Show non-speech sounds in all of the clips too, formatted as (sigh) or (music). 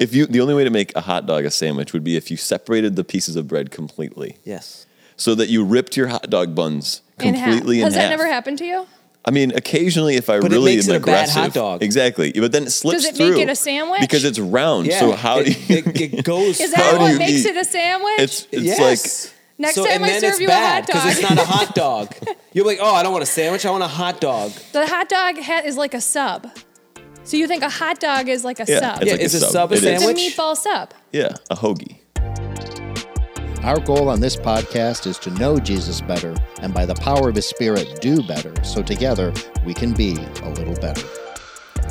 (laughs) if you the only way to make a hot dog a sandwich would be if you separated the pieces of bread completely, Yes. so that you ripped your hot dog buns completely In half. completely in Has half. that never happened to you? I mean, occasionally if I But it really makes am it a bad aggressive, hot dog. exactly. But then it slips Does it make through it a sandwich? because it's round. Yeah. So how it, do you? it, it (laughs) goes? Is How that do what you makes eat? it a sandwich? it's it's yes. like Next so, time I serve it's you a bad hot because dog. it's not a hot (laughs) dog. You're like, oh, I don't want a sandwich. I want a hot dog. the hot dog ha- is like a sub. So you think a hot dog is like a Yeah, sub? it's Yeah, like is a a sub. sub a It is. It's a sandwich? meatball sub. yeah, a hoagie. Our goal on this podcast is to know Jesus better and by the power of his spirit do better so together we can be a little better.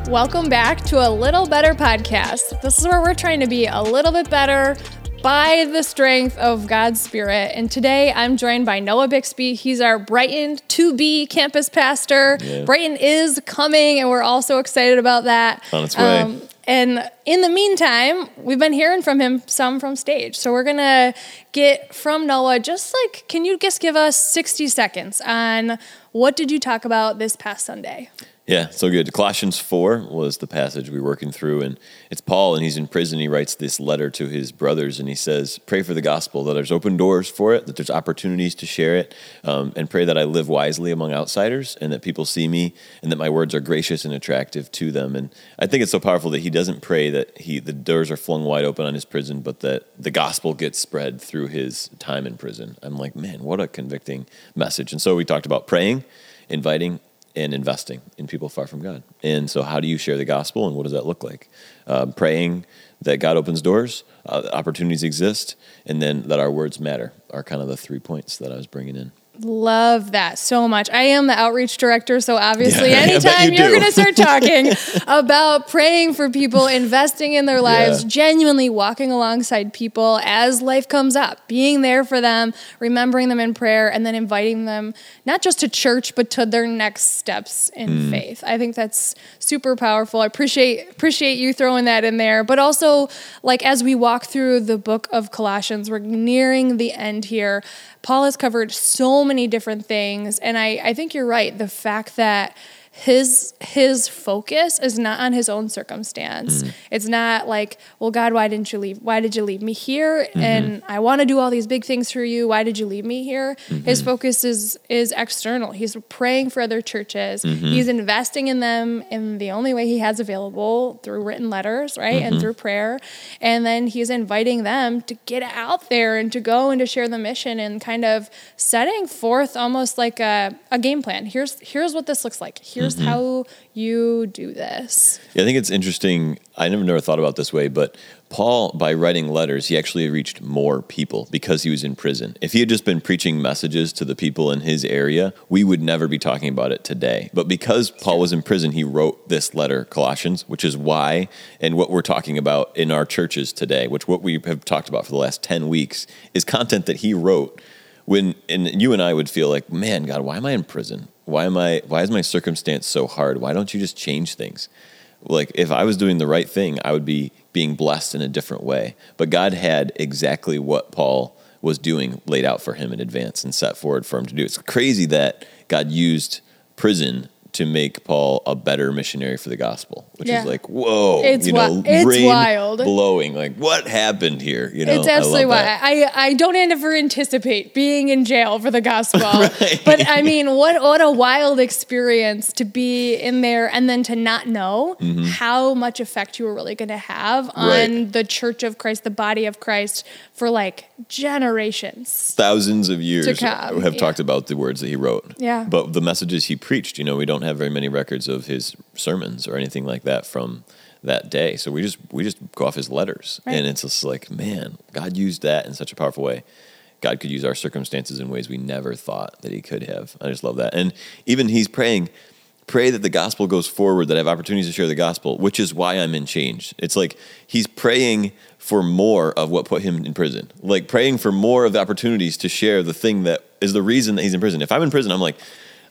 Welcome back to a Little Better podcast. This is where we're trying to be a little bit better by the strength of God's Spirit. And today I'm joined by Noah Bixby. He's our Brighton 2B campus pastor. Yeah. Brighton is coming, and we're all so excited about that. Um, On its way. and in the meantime, we've been hearing from him some from stage. So we're going to get from Noah just like, can you just give us 60 seconds on what did you talk about this past Sunday? Yeah, so good. Colossians 4 was the passage we were working through, and it's Paul, and he's in prison. He writes this letter to his brothers, and he says, Pray for the gospel, that there's open doors for it, that there's opportunities to share it, um, and pray that I live wisely among outsiders, and that people see me, and that my words are gracious and attractive to them. And I think it's so powerful that he doesn't pray that he the doors are flung wide open on his prison, but that the gospel gets spread through his time in prison. I'm like, man, what a convicting message. And so we talked about praying, inviting, and investing in people far from God. And so, how do you share the gospel, and what does that look like? Um, praying that God opens doors, uh, opportunities exist, and then that our words matter are kind of the three points that I was bringing in. Love that so much. I am the outreach director, so obviously, Yeah, (laughs) anytime you are going to start (laughs) talking about praying for people, investing in their lives, Yeah. genuinely walking alongside people as life comes up, being there for them, remembering them in prayer, and then inviting them not just to church, but to their next steps in Mm. faith. I think that's super powerful. I appreciate appreciate you throwing that in there, but also like as we walk through the book of Colossians, we're nearing the end here. Paul has covered so many different things, and I, I think you're right. The fact that his his focus is not on his own circumstance. Mm. It's not like, well, God, why didn't you leave? Why did you leave me here? Mm-hmm. And I want to do all these big things for you. Why did you leave me here? Mm-hmm. His focus is is external. He's praying for other churches. Mm-hmm. He's investing in them in the only way he has available through written letters, right, and through prayer. And then he's inviting them to get out there and to go and to share the mission and kind of setting forth almost like a, a game plan. Here's here's what this looks like. Here's Mm-hmm. how you do this. Yeah, I think it's interesting. I never never thought about this way, but Paul, by writing letters, he actually reached more people because he was in prison. If he had just been preaching messages to the people in his area, we would never be talking about it today. But because Paul was in prison, he wrote this letter, Colossians, which is why and what we're talking about in our churches today, which what we have talked about for the last 10 weeks is content that he wrote when and you and I would feel like, man, God, why am I in prison? Why am I why is my circumstance so hard? Why don't you just change things? Like if I was doing the right thing, I would be being blessed in a different way. But God had exactly what Paul was doing laid out for him in advance and set forward for him to do. It's crazy that God used prison to make Paul a better missionary for the gospel, which Yeah. is like, whoa, It's you know, wi- it's brain wild. blowing. Like, what happened here? You know, it's I absolutely love why that. I, I don't ever anticipate being in jail for the gospel. (laughs) Right. But I mean, what what a wild experience to be in there and then to not know how much effect you were really going to have on Mm-hmm. Right. the Church of Christ, the body of Christ, for like generations. thousands of years have yeah. talked about the words that he wrote. Yeah. But the messages he preached, you know, we don't have very many records of his sermons or anything like that from that day. So we just we just go off his letters. Right. And it's just like, man, God used that in such a powerful way. God could use our circumstances in ways we never thought that he could have. I just love that. And even he's praying pray that the gospel goes forward, that I have opportunities to share the gospel, which is why I'm in change. It's like he's praying for more of what put him in prison, like praying for more of the opportunities to share the thing that is the reason that he's in prison. If I'm in prison, I'm like,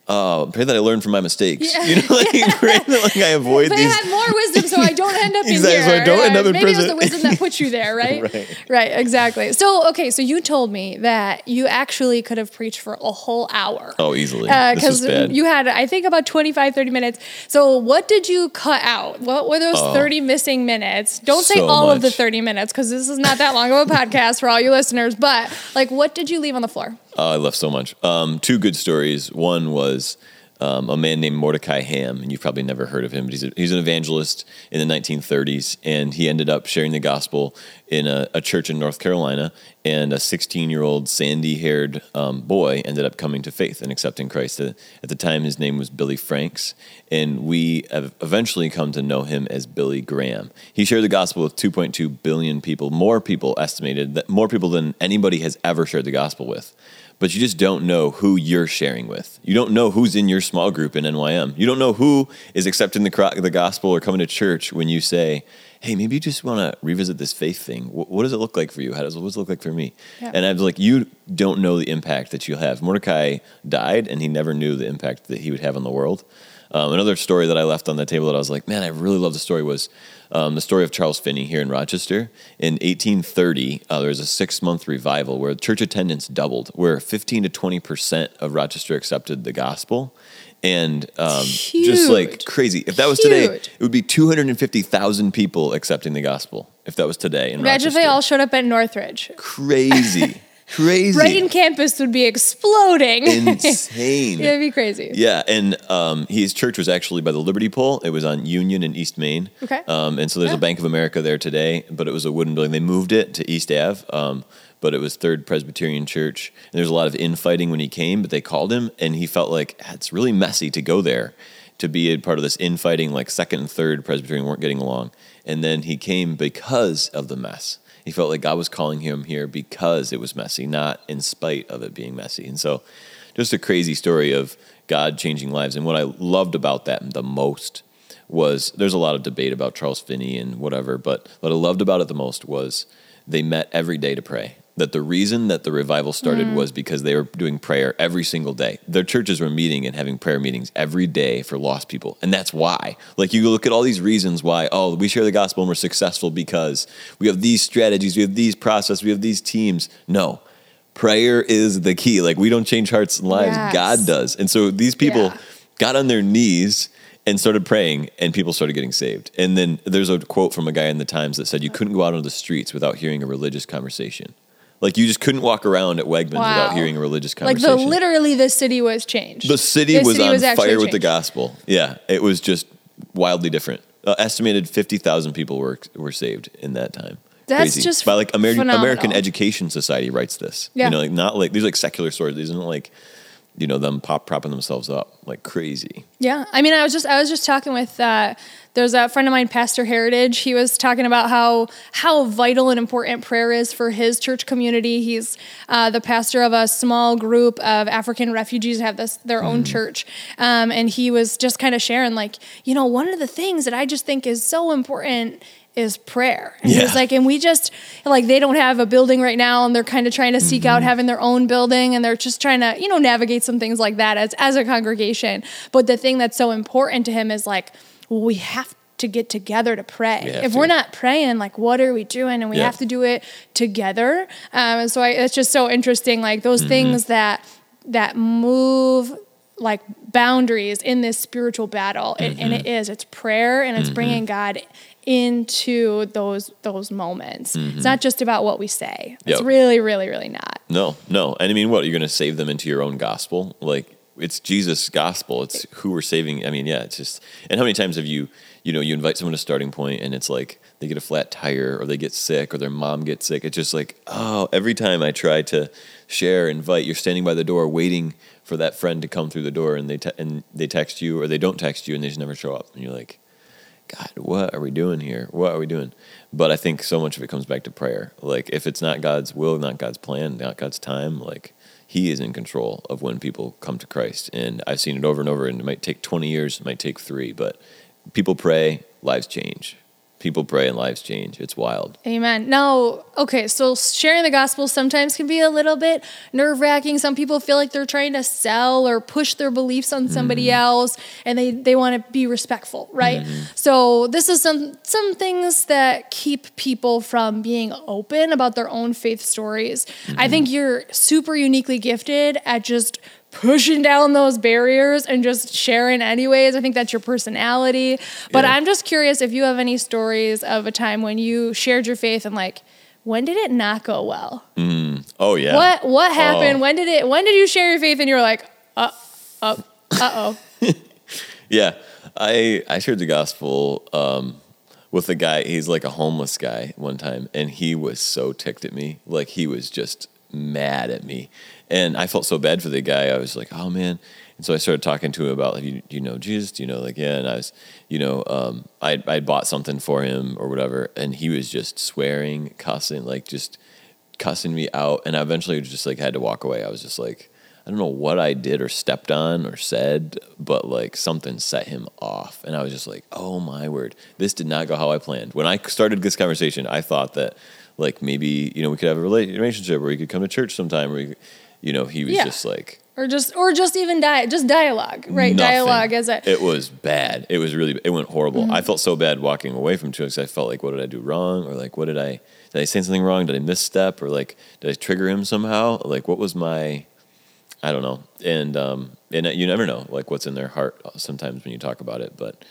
oh, pray that I learn from my mistakes. You know, like, (laughs) pray that like I avoid They these. had more wisdom, so I don't end up in Exactly, here. so I don't end up in Maybe prison. it was the wisdom that put you there, (laughs) right? Right. Right, exactly. So, okay, so you told me that you actually could have preached for a whole hour. Oh, easily. Uh, because bad. you had, I think, about 25, 30 minutes. So, what did you cut out? What were those 30 missing minutes? Don't say Oh. so all of the 30 minutes because this is not that long of a (laughs) podcast for all you listeners, but like, what did you leave on the floor? Oh, I left so much. Um, two good stories. One was um, a man named Mordecai Ham, and you've probably never heard of him, but he's, a, he's an evangelist in the 1930s, and he ended up sharing the gospel in a, a church in North Carolina, and a 16 year old sandy haired um, boy ended up coming to faith and accepting Christ. At the time, his name was Billy Franks, and we have eventually come to know him as Billy Graham. He shared the gospel with 2.2 billion people, more people estimated, that more people than anybody has ever shared the gospel with but you just don't know who you're sharing with. You don't know who's in your small group in NYM. You don't know who is accepting the, the gospel or coming to church when you say, hey, maybe you just want to revisit this faith thing. What, what does it look like for you? How does what does it look like for me? Yeah. And I was like, you don't know the impact that you'll have. Mordecai died, and he never knew the impact that he would have on the world. Um, another story that I left on the table that I was like, man, I really love the story was um, the story of Charles Finney here in Rochester. In 1830, uh, there was a six month revival where church attendance doubled, where 15 to 20% of Rochester accepted the gospel. And um, just like crazy. If that was today, it would be 250,000 people accepting the gospel. If that was today in Imagine if they all showed up at Northridge. crazy. (laughs) crazy. Brighton campus would be exploding. Insane. (laughs) It'd be crazy. Yeah, and um, his church was actually by the Liberty Pole. It was on Union in East Main. Okay. Um, and so there's Yeah. a Bank of America there today, but it was a wooden building. They moved it to East Ave, um, but it was Third Presbyterian Church. And there's a lot of infighting when he came, but they called him, and he felt like "Ah, it's really messy to go there, to be a part of this infighting. Like Second and Third Presbyterian weren't getting along, and then he came because of the mess. He felt like God was calling him here because it was messy, not in spite of it being messy. And so, just a crazy story of God changing lives. And what I loved about that the most was there's a lot of debate about Charles Finney and whatever, but what I loved about it the most was they met every day to pray. That the reason that the revival started mm. was because they were doing prayer every single day. Their churches were meeting and having prayer meetings every day for lost people. And that's why. Like you look at all these reasons why, oh, we share the gospel and we're successful because we have these strategies, we have these processes, we have these teams. No. Prayer is the key. Like we don't change hearts and lives. Yes. God does. And so these people Yeah. got on their knees and started praying and people started getting saved. And then there's a quote from a guy in the Times that said you couldn't go out on the streets without hearing a religious conversation. Like you just couldn't walk around at Wegmans without hearing a religious conversation. Like the literally the city was changed. The city The was on actually fire with the gospel. Yeah, it was just wildly different. Uh, estimated 50,000 people were were saved in that time. That's Crazy. just by like American phenomenal. American Education Society writes this. Yeah. You know, like not like these are like secular stories. These aren't like you know them pop propping themselves up like crazy. Yeah, I mean, I was just I was just talking with uh, there's a friend of mine, Pastor Heritage. He was talking about how how vital and important prayer is for his church community. He's uh, the pastor of a small group of African refugees who have this their own church, um, and he was just kind of sharing like, you know, one of the things that I just think is so important is prayer. And Yeah. he's like, and we just like they don't have a building right now, and they're kind of trying to seek out having their own building, and they're just trying to you know navigate some things like that as as a congregation. But the thing that's so important to him is like, well, we have to get together to pray. We If to. we're not praying, like, what are we doing? And we Yeah. have to do it together. Um, and so I, it's just so interesting, like those Mm-hmm. things that that move like boundaries in this spiritual battle and, and it Mm-hmm. is it's prayer and it's bringing god into those those moments it's not just about what we say it's Mm-hmm. Yep. really really really not No, no. And I mean, what? You're going to save them into your own gospel? Like, it's Jesus' gospel. It's who we're saving. I mean, yeah, it's just. And how many times have you, you know, you invite someone to starting point and it's like they get a flat tire or they get sick or their mom gets sick? It's just like, oh, every time I try to share, invite, you're standing by the door waiting for that friend to come through the door and they, te- and they text you or they don't text you and they just never show up. And you're like, God, what are we doing here? What are we doing? But I think so much of it comes back to prayer. Like, if it's not God's will, not God's plan, not God's time, like, He is in control of when people come to Christ. And I've seen it over and over, and it might take 20 years, it might take three, but people pray, lives change. People pray and lives change. It's wild. Amen. Now, okay, so sharing the gospel sometimes can be a little bit nerve wracking. Some people feel like they're trying to sell or push their beliefs on somebody Mm-hmm. else, and they they want to be respectful, right? So this is some some things that keep people from being open about their own faith stories. I Mm-hmm. think you're super uniquely gifted at just pushing down those barriers and just sharing anyways. I think that's your personality. But Yeah. I'm just curious if you have any stories of a time when you shared your faith and like when did it not go well? Oh yeah. What what happened? Oh. When did it when did you share your faith and you were like, uh uh uh oh. (laughs) Yeah, I I shared the gospel um, with a guy. He's like a homeless guy one time, and he was so ticked at me. Like he was just mad at me, and I felt so bad for the guy. I was like, oh man. And so I started talking to him about, like, you, you know Jesus? Do you know, like, yeah. And I was, you know, um, I I bought something for him or whatever, and he was just swearing, cussing, like just cussing me out. And I eventually just like had to walk away. I was just like, I don't know what I did or stepped on or said, but like something set him off. And I was just like, oh my word, this did not go how I planned. When I started this conversation, I thought that like maybe, you know, we could have a relationship where you could come to church sometime where you, you know, he was Yeah. just like, Or just or just even di- just dialogue, right? nothing. Dialogue as a It was bad. It was really, it went horrible. I felt so bad walking away from church. I felt like, what did I do wrong? Or like, what did I, did I say something wrong? Did I misstep? Or like, did I trigger him somehow? Like, what was my, I don't know. And um, and you never know like what's in their heart sometimes when you talk about it. But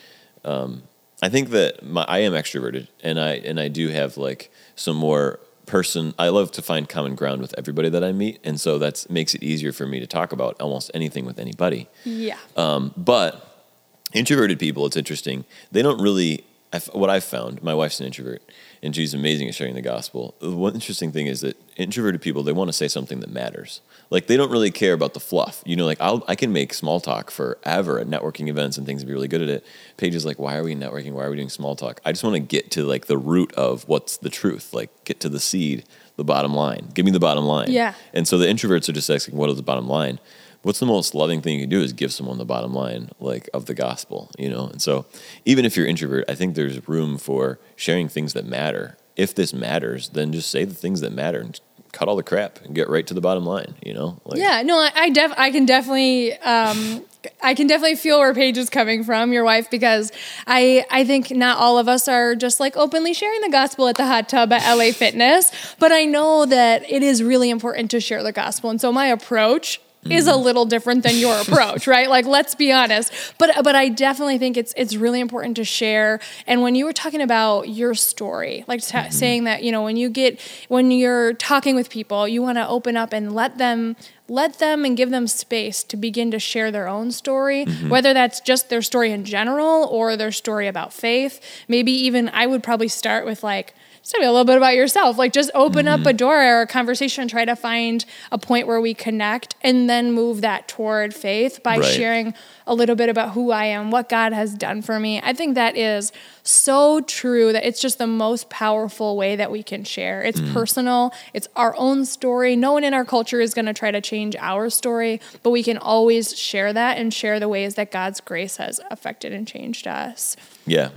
um, I think that my, I am extroverted, and I and I do have like some more person. I love to find common ground with everybody that I meet, and so that makes it easier for me to talk about almost anything with anybody. yeah. Um, but introverted people, it's interesting. They don't really. What I've found, my wife's an introvert, and she's amazing at sharing the gospel. The One interesting thing is that introverted people they want to say something that matters. Like they don't really care about the fluff. You know, like I'll, I can make small talk forever at networking events and things and be really good at it. Paige is like, why are we networking? Why are we doing small talk? I just want to get to like the root of what's the truth. Like get to the seed, the bottom line. Give me the bottom line. Yeah. And so the introverts are just asking, what is the bottom line? What's the most loving thing you can do is give someone the bottom line, like of the gospel, you know? And so even if you're introvert, I think there's room for sharing things that matter. If this matters, then just say the things that matter and cut all the crap and get right to the bottom line, you know? Like, Yeah, no, I, def I can definitely um I can definitely feel where Paige is coming from, your wife, because I I think not all of us are just like openly sharing the gospel at the hot tub at LA Fitness, but I know that it is really important to share the gospel, and so my approach is a little different than your approach, (laughs) right? Like let's be honest. But but I definitely think it's it's really important to share. And when you were talking about your story, like ta mm-hmm. saying that, you know, when you get when you're talking with people, you want to open up and let them let them and give them space to begin to share their own story, mm-hmm. whether that's just their story in general or their story about faith. Maybe even I would probably start with like just tell me a little bit about yourself. Like just open up mm-hmm. a door or a conversation and try to find a point where we connect and then move that toward faith by Right. sharing a little bit about who I am, what God has done for me. I think that is so true that it's just the most powerful way that we can share. It's mm. personal, it's our own story. No one in our culture is going to try to change our story, but we can always share that and share the ways that God's grace has affected and changed us. Yeah.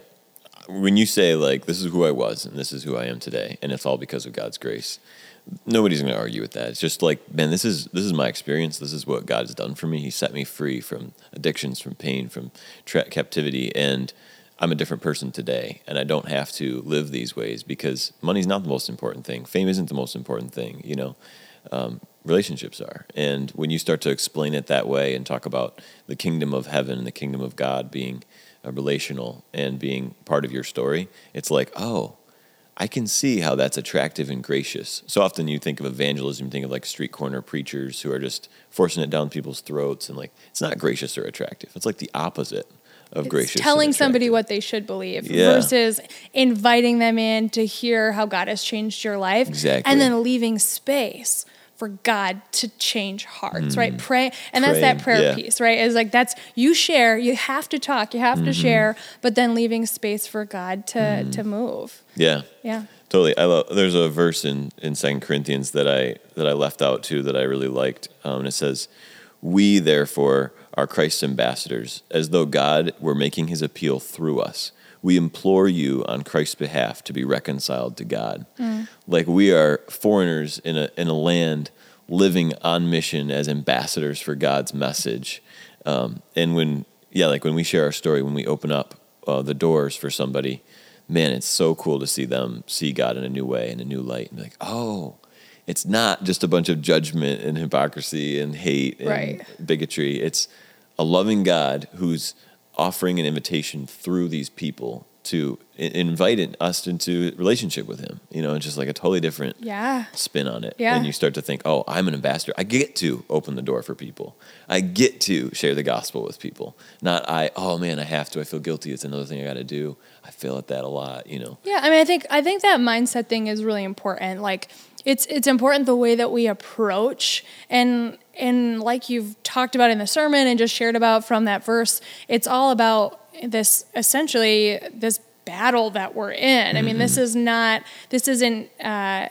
When you say like this is who I was and this is who I am today, and it's all because of God's grace, nobody's going to argue with that. It's just like, man, this is this is my experience. This is what God has done for me. He set me free from addictions, from pain, from tra- captivity, and I'm a different person today. And I don't have to live these ways because money's not the most important thing. Fame isn't the most important thing. You know, um, relationships are. And when you start to explain it that way and talk about the kingdom of heaven and the kingdom of God being relational and being part of your story, it's like, oh, I can see how that's attractive and gracious. So often you think of evangelism, you think of like street corner preachers who are just forcing it down people's throats, and like it's not gracious or attractive. It's like the opposite of It's gracious. telling somebody what they should believe Yeah. versus inviting them in to hear how God has changed your life Exactly. and then leaving space for God to change hearts, right? Pray and that's that Mm. Prayer yeah. piece, right? Is like that's you share, you have to talk, you have Mm-hmm. to share, but then leaving space for God to to move. Yeah. Yeah. Totally. I love. There's a verse in in Second Corinthians that I that I left out too that I really liked. Um, and it says, "We therefore are Christ's ambassadors, as though God were making His appeal through us. We implore you on Christ's behalf to be reconciled to God. Like we are foreigners in a in a land living on mission as ambassadors for God's message. Um, and when yeah, like when we share our story, when we open up uh, the doors for somebody, man, it's so cool to see them see God in a new way, in a new light, and be like, oh, it's not just a bunch of judgment and hypocrisy and hate and Right. bigotry. It's a loving God who's offering an invitation through these people to invite us into relationship with Him. You know, it's just like a totally different Yeah. spin on it. Yeah. And you start to think, oh, I'm an ambassador. I get to open the door for people. I get to share the gospel with people. Not I, oh man, I have to. I feel guilty. It's another thing I got to do. I fail at that a lot, you know. Yeah, I mean, I think I think that mindset thing is really important. Like, it's it's important the way that we approach and and like you've talked about in the sermon and just shared about from that verse. It's all about this essentially this battle that we're in. I mean, this mm-hmm. is not this isn't. Uh,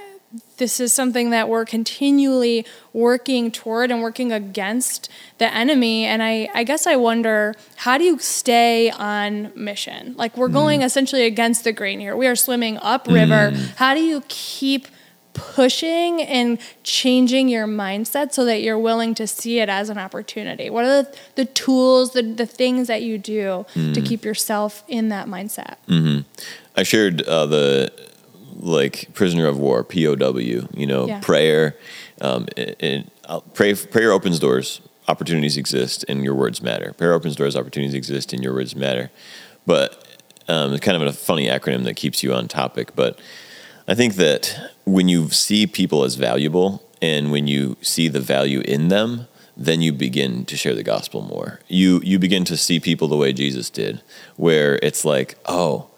this is something that we're continually working toward and working against the enemy. And I, I guess I wonder how do you stay on mission? Like we're mm. going essentially against the grain here. We are swimming upriver. Mm. How do you keep pushing and changing your mindset so that you're willing to see it as an opportunity? What are the, the tools, the, the things that you do to keep yourself in that mindset? I shared uh, the like prisoner of war POW. You know, Yeah. prayer. Um, and, and I'll- pray, prayer opens doors. Opportunities exist, and your words matter. Prayer opens doors. Opportunities exist, and your words matter. But um, it's kind of a funny acronym that keeps you on topic. But I think that when you see people as valuable, and when you see the value in them, then you begin to share the gospel more. You you begin to see people the way Jesus did, where it's like, oh,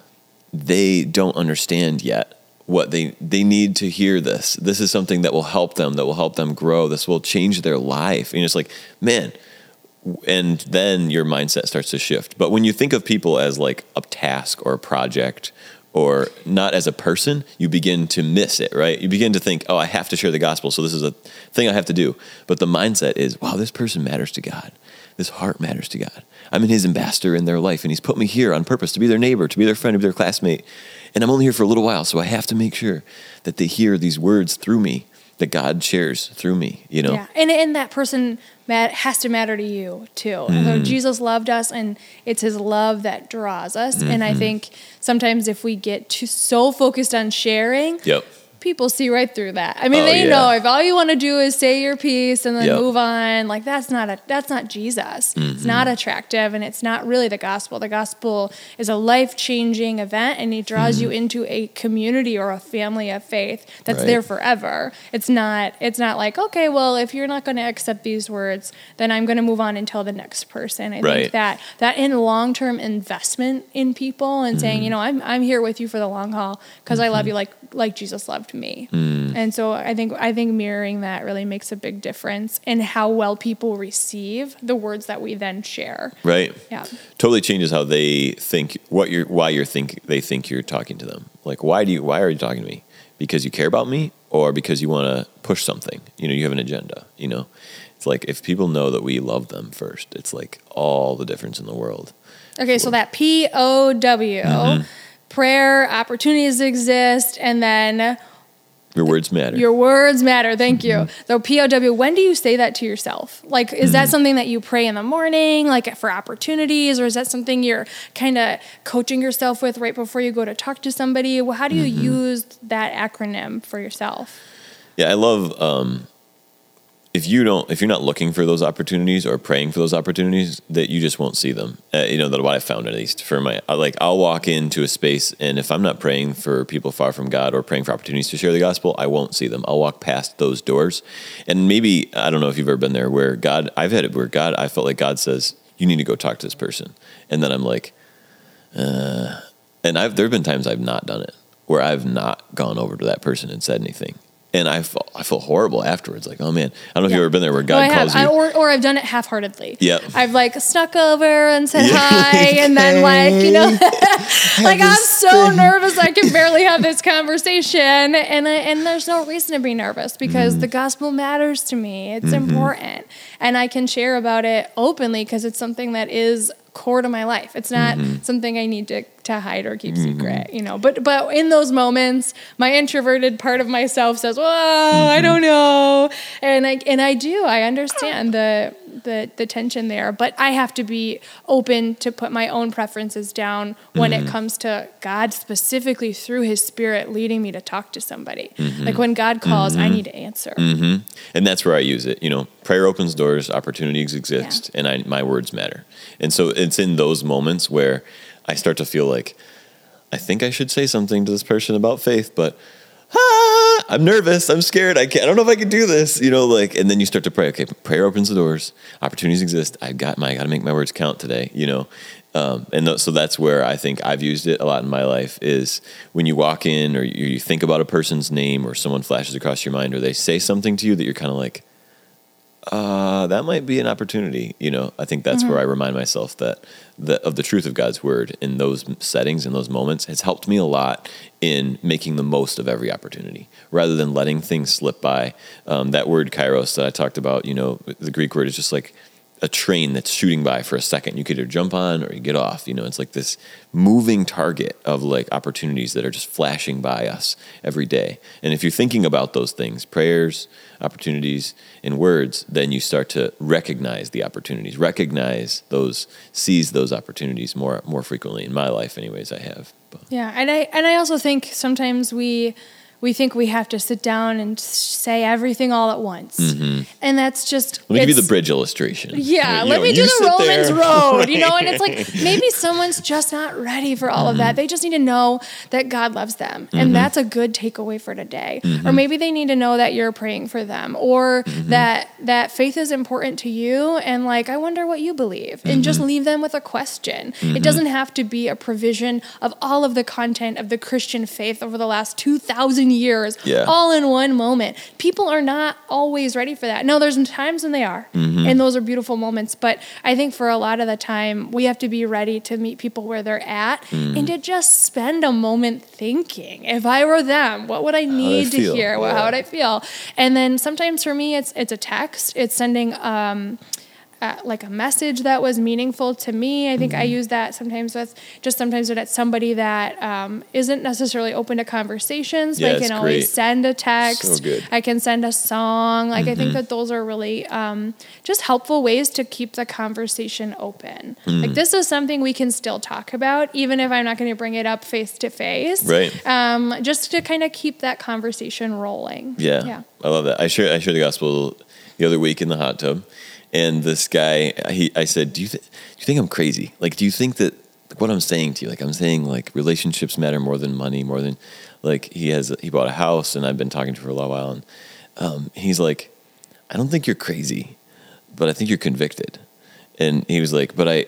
they don't understand yet what they they need to hear this. This is something that will help them that will help them grow. This will change their life. And it's like man and then your mindset starts to shift. But when you think of people as like a task or a project or not as a person you begin to miss it right? You begin to think oh i have to share the gospel so this is a thing i have to do. But the mindset is wow this person matters to god. This heart matters to god. I'm in his ambassador in their life and he's put me here on purpose to be their neighbor to be their friend to be their classmate and i'm only here for a little while so i have to make sure that they hear these words through me that god shares through me you know Yeah, and and that person mat- has to matter to you too. Mm-hmm. So Jesus loved us, and it's His love that draws us. And Mm-hmm. I think sometimes if we get too so focused on sharing, yep people see right through that. I mean, Oh, they yeah. know if all you want to do is say your piece and then Yep. move on, like that's not a that's not Jesus. It's not Mm-hmm. attractive and it's not really the gospel. The gospel is a life-changing event and it draws you into a community or a family of faith that's Mm-hmm. Right. there forever. It's not it's not like, okay, well, if you're not going to accept these words, then I'm going to move on and tell the next person. I Right. think that that in long-term investment in people and saying, you know, I'm I'm here with you for the long haul because I love you like like Jesus loved me. And so I think I think mirroring that really makes a big difference in how well people receive the words that we then share. right Yeah. totally changes how they think what you're why you're think they think you're talking to them like why do you why are you talking to me because you care about me or because you want to push something you know you have an agenda you know it's like if people know that we love them first it's like all the difference in the world Okay, so that P O W Mm-hmm. Prayer opportunities exist and then your words matter Your words matter. Thank you. Mm-hmm. So POW, when do you say that to yourself? Like, is that something that you pray in the morning, like for opportunities, or is that something you're kind of coaching yourself with right before you go to talk to somebody? Well, how do you Mm-hmm. use that acronym for yourself? Yeah, I love um, if you don't if you're not looking for those opportunities or praying for those opportunities that you just won't see them. Uh, you know that what I found at least for my like I'll walk into a space and if I'm not praying for people far from God or praying for opportunities to share the gospel, I won't see them. I'll walk past those doors, and maybe I don't know if you've ever been there where God I've had it where God I felt like God says you need to go talk to this person, and then I'm like, uh, and I've there have been times I've not done it where I've not gone over to that person and said anything. And I feel, I feel horrible afterwards. Like, oh man, I don't know if you've ever been there where No, God I have, calls you. I, or, or I've done it half-heartedly. Yep. I've like snuck over and said Yeah. (laughs) hi, and then like you know, (laughs) like I'm so thing. nervous I can barely have this (laughs) conversation, and I, and there's no reason to be nervous because mm-hmm. the gospel matters to me. It's mm-hmm. important, and I can share about it openly because it's something that is core to my life. It's not Mm-hmm. something I need to, to hide or keep secret, you know. But but in those moments, my introverted part of myself says, "Well, Mm-hmm. I don't know," and I and I do. I understand the the the tension there, but I have to be open to put my own preferences down when Mm-hmm. it comes to God specifically through His Spirit leading me to talk to somebody. Mm-hmm. Like when God calls, I need to answer. and that's where I use it. You know, prayer opens doors, opportunities exist, and I, my words matter. And so it's in those moments where I start to feel like I think I should say something to this person about faith, but ah, (laughs) I'm nervous, I'm scared, I can't, I don't know if I can do this. You know, like, and then you start to pray. Okay, prayer opens the doors, opportunities exist. I've got my, I got to make my words count today. You know. Um, and th- so that's where I think I've used it a lot in my life is when you walk in or you, you think about a person's name or someone flashes across your mind or they say something to you that you're kind of like, uh, that might be an opportunity. You know, I think that's where I remind myself that the, of the truth of God's word in those settings, in those moments, has helped me a lot in making the most of every opportunity rather than letting things slip by. Um, that word kairos that I talked about, you know, the Greek word is just like a train that's shooting by for a second. You could either jump on or you get off. You know, it's like this moving target of like opportunities that are just flashing by us every day. And if you're thinking about those things, prayers, opportunities, and words, then you start to recognize the opportunities, recognize those, seize those opportunities more more frequently. In my life, anyways, I have. But, Yeah, and I and I also think sometimes we we think we have to sit down and say everything all at once, and that's just. let me give you the bridge illustration. Yeah, You let know, me do the Romans there. road, you (laughs) know, and it's like maybe someone's just not ready for all of Mm-hmm. that. They just need to know that God loves them, and that's a good takeaway for today. Mm-hmm. Or maybe they need to know that you're praying for them, or Mm-hmm. that that faith is important to you, and like I wonder what you believe, and Mm-hmm. just leave them with a question. It doesn't have to be a provision of all of the content of the Christian faith over the last two thousand years, Yeah. all in one moment. People are not always ready for that. No, there's times when they are, Mm-hmm. and those are beautiful moments. But I think for a lot of the time, we have to be ready to meet people where they're at Mm. and to just spend a moment thinking. If I were them, what would I need to feel? hear? Yeah. How would I feel? And then sometimes for me, it's it's a text. It's sending. Um, uh, like a message that was meaningful to me. I think I Mm-hmm. use that sometimes with just sometimes when it's somebody that um, not necessarily open to conversations. Yeah, I can always great. send a text. So. I can send a song. Like I Mm-hmm. think that those are really um, just helpful ways to keep the conversation open. Mm. Like this is something we can still talk about, even if I'm not going to bring it up face to face. Right. Um, just to kind of keep that conversation rolling. Yeah, Yeah. I love that. I shared I shared the gospel the other week in the hot tub, and this guy, he, I said, "Do you th- do you think I'm crazy? Like, do you think that like, what I'm saying to you, like I'm saying, like relationships matter more than money, more than like he has he bought a house, and I've been talking to for a little while, and um, he's like, I don't think you're crazy, but I think you're convicted, and he was like, but I,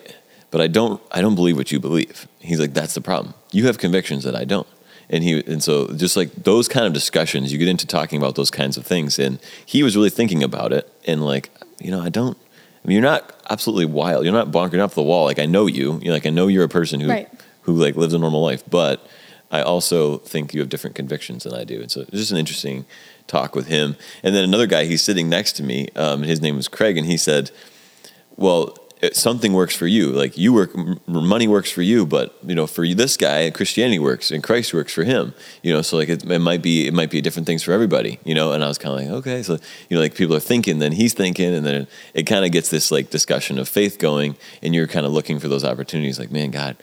but I don't I don't believe what you believe. He's like, that's the problem. You have convictions that I don't and he and so just like those kind of discussions you get into talking about those kinds of things and he was really thinking about it and like you know i don't i mean you're not absolutely wild. You're not bonkering off the wall. Like i know you. You're like i know you're a person who Right. who like lives a normal life but i also think you have different convictions than i do. And so it's just an interesting talk with him. And then another guy he's sitting next to me um, his name was craig and he said well something works for you. Like you work m- money works for you but you know for this guy christianity works and christ works for him you know so like it, it might be it might be different things for everybody you know? And i was kind of like okay so you know like people are thinking then he's thinking and then it, kind of gets this like discussion of faith going and you're kind of looking for those opportunities like man god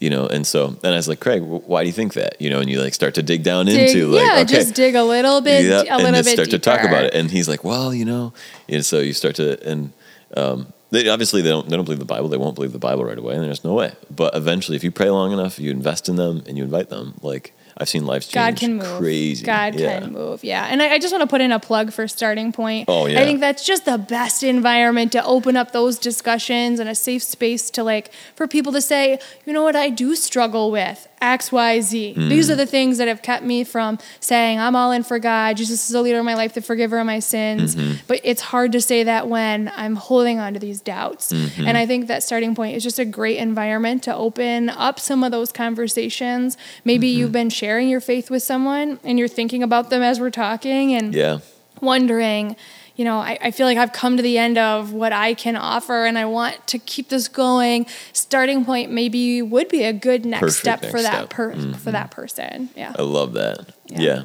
you know? And so then i was like craig wh- why do you think that? You know and you like start to dig down Dig- into like yeah, okay. just dig a little bit, yeah, a little and bit start to talk about it. And he's like, well, you know, and so you start to, and um, they obviously they don't they don't believe the Bible. They won't believe the Bible right away, and there's no way. But eventually, if you pray long enough, you invest in them and you invite them. Like I've seen lives change. God can move. Crazy. God yeah. can move. Yeah. And I, I just want to put in a plug for Starting Point. Oh, yeah. I think that's just the best environment to open up those discussions and a safe space to like for people to say, you know what, I do struggle with X, Y, Z. Mm. These are the things that have kept me from saying I'm all in for God. Jesus is the leader of my life, the forgiver of my sins. Mm-hmm. But it's hard to say that when I'm holding on to these doubts. Mm-hmm. And I think that Starting Point is just a great environment to open up some of those conversations. Maybe Mm-hmm. you've been sharing your faith with someone and you're thinking about them as we're talking and Yeah. wondering, you know, I, I feel like I've come to the end of what I can offer and I want to keep this going. Starting point maybe would be a good next Perfect step next for that step. Mm-hmm. for that person. Yeah. I love that. Yeah. Yeah.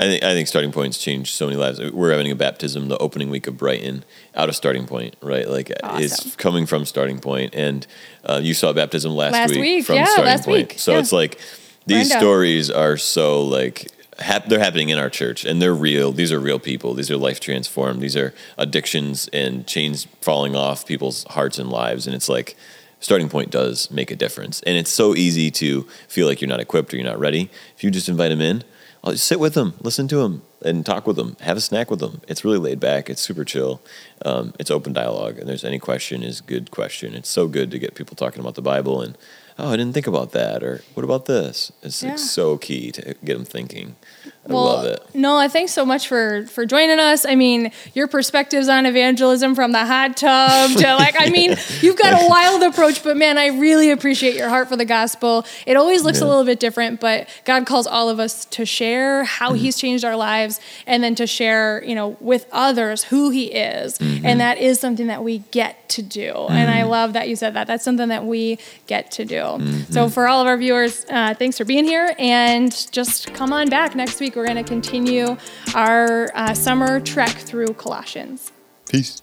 I think I think starting points change so many lives. We're having a baptism the opening week of Brighton out of starting point, right? Like Awesome. it's coming from starting point, and uh, you saw baptism last, Last week, week, from yeah, starting point. week, So yeah. it's like these Brenda. stories are so like hap- they're happening in our church, and they're real. These are real people. These are life transformed. These are addictions and chains falling off people's hearts and lives, and it's like starting point does make a difference. And it's so easy to feel like you're not equipped or you're not ready. If you just invite them in, I'll just sit with them, listen to them, and talk with them. Have a snack with them. It's really laid back. It's super chill. Um, it's open dialogue, and there's any question is good question. It's so good to get people talking about the Bible and oh, I didn't think about that, or what about this? It's Yeah. like so key to get them thinking. I well, love it. Noah, thanks so much for for joining us. I mean, your perspectives on evangelism from the hot tub to like, I mean, (laughs) you've got a wild approach, but man, I really appreciate your heart for the gospel. It always looks a little bit different, but God calls all of us to share how Mm-hmm. He's changed our lives, and then to share, you know, with others who He is, Mm-hmm. and that is something that we get to do. And I love that you said that. That's something that we get to do. Mm-hmm. So for all of our viewers, uh, thanks for being here, and just come on back next week. We're going to continue our uh, summer trek through Colossians. Peace.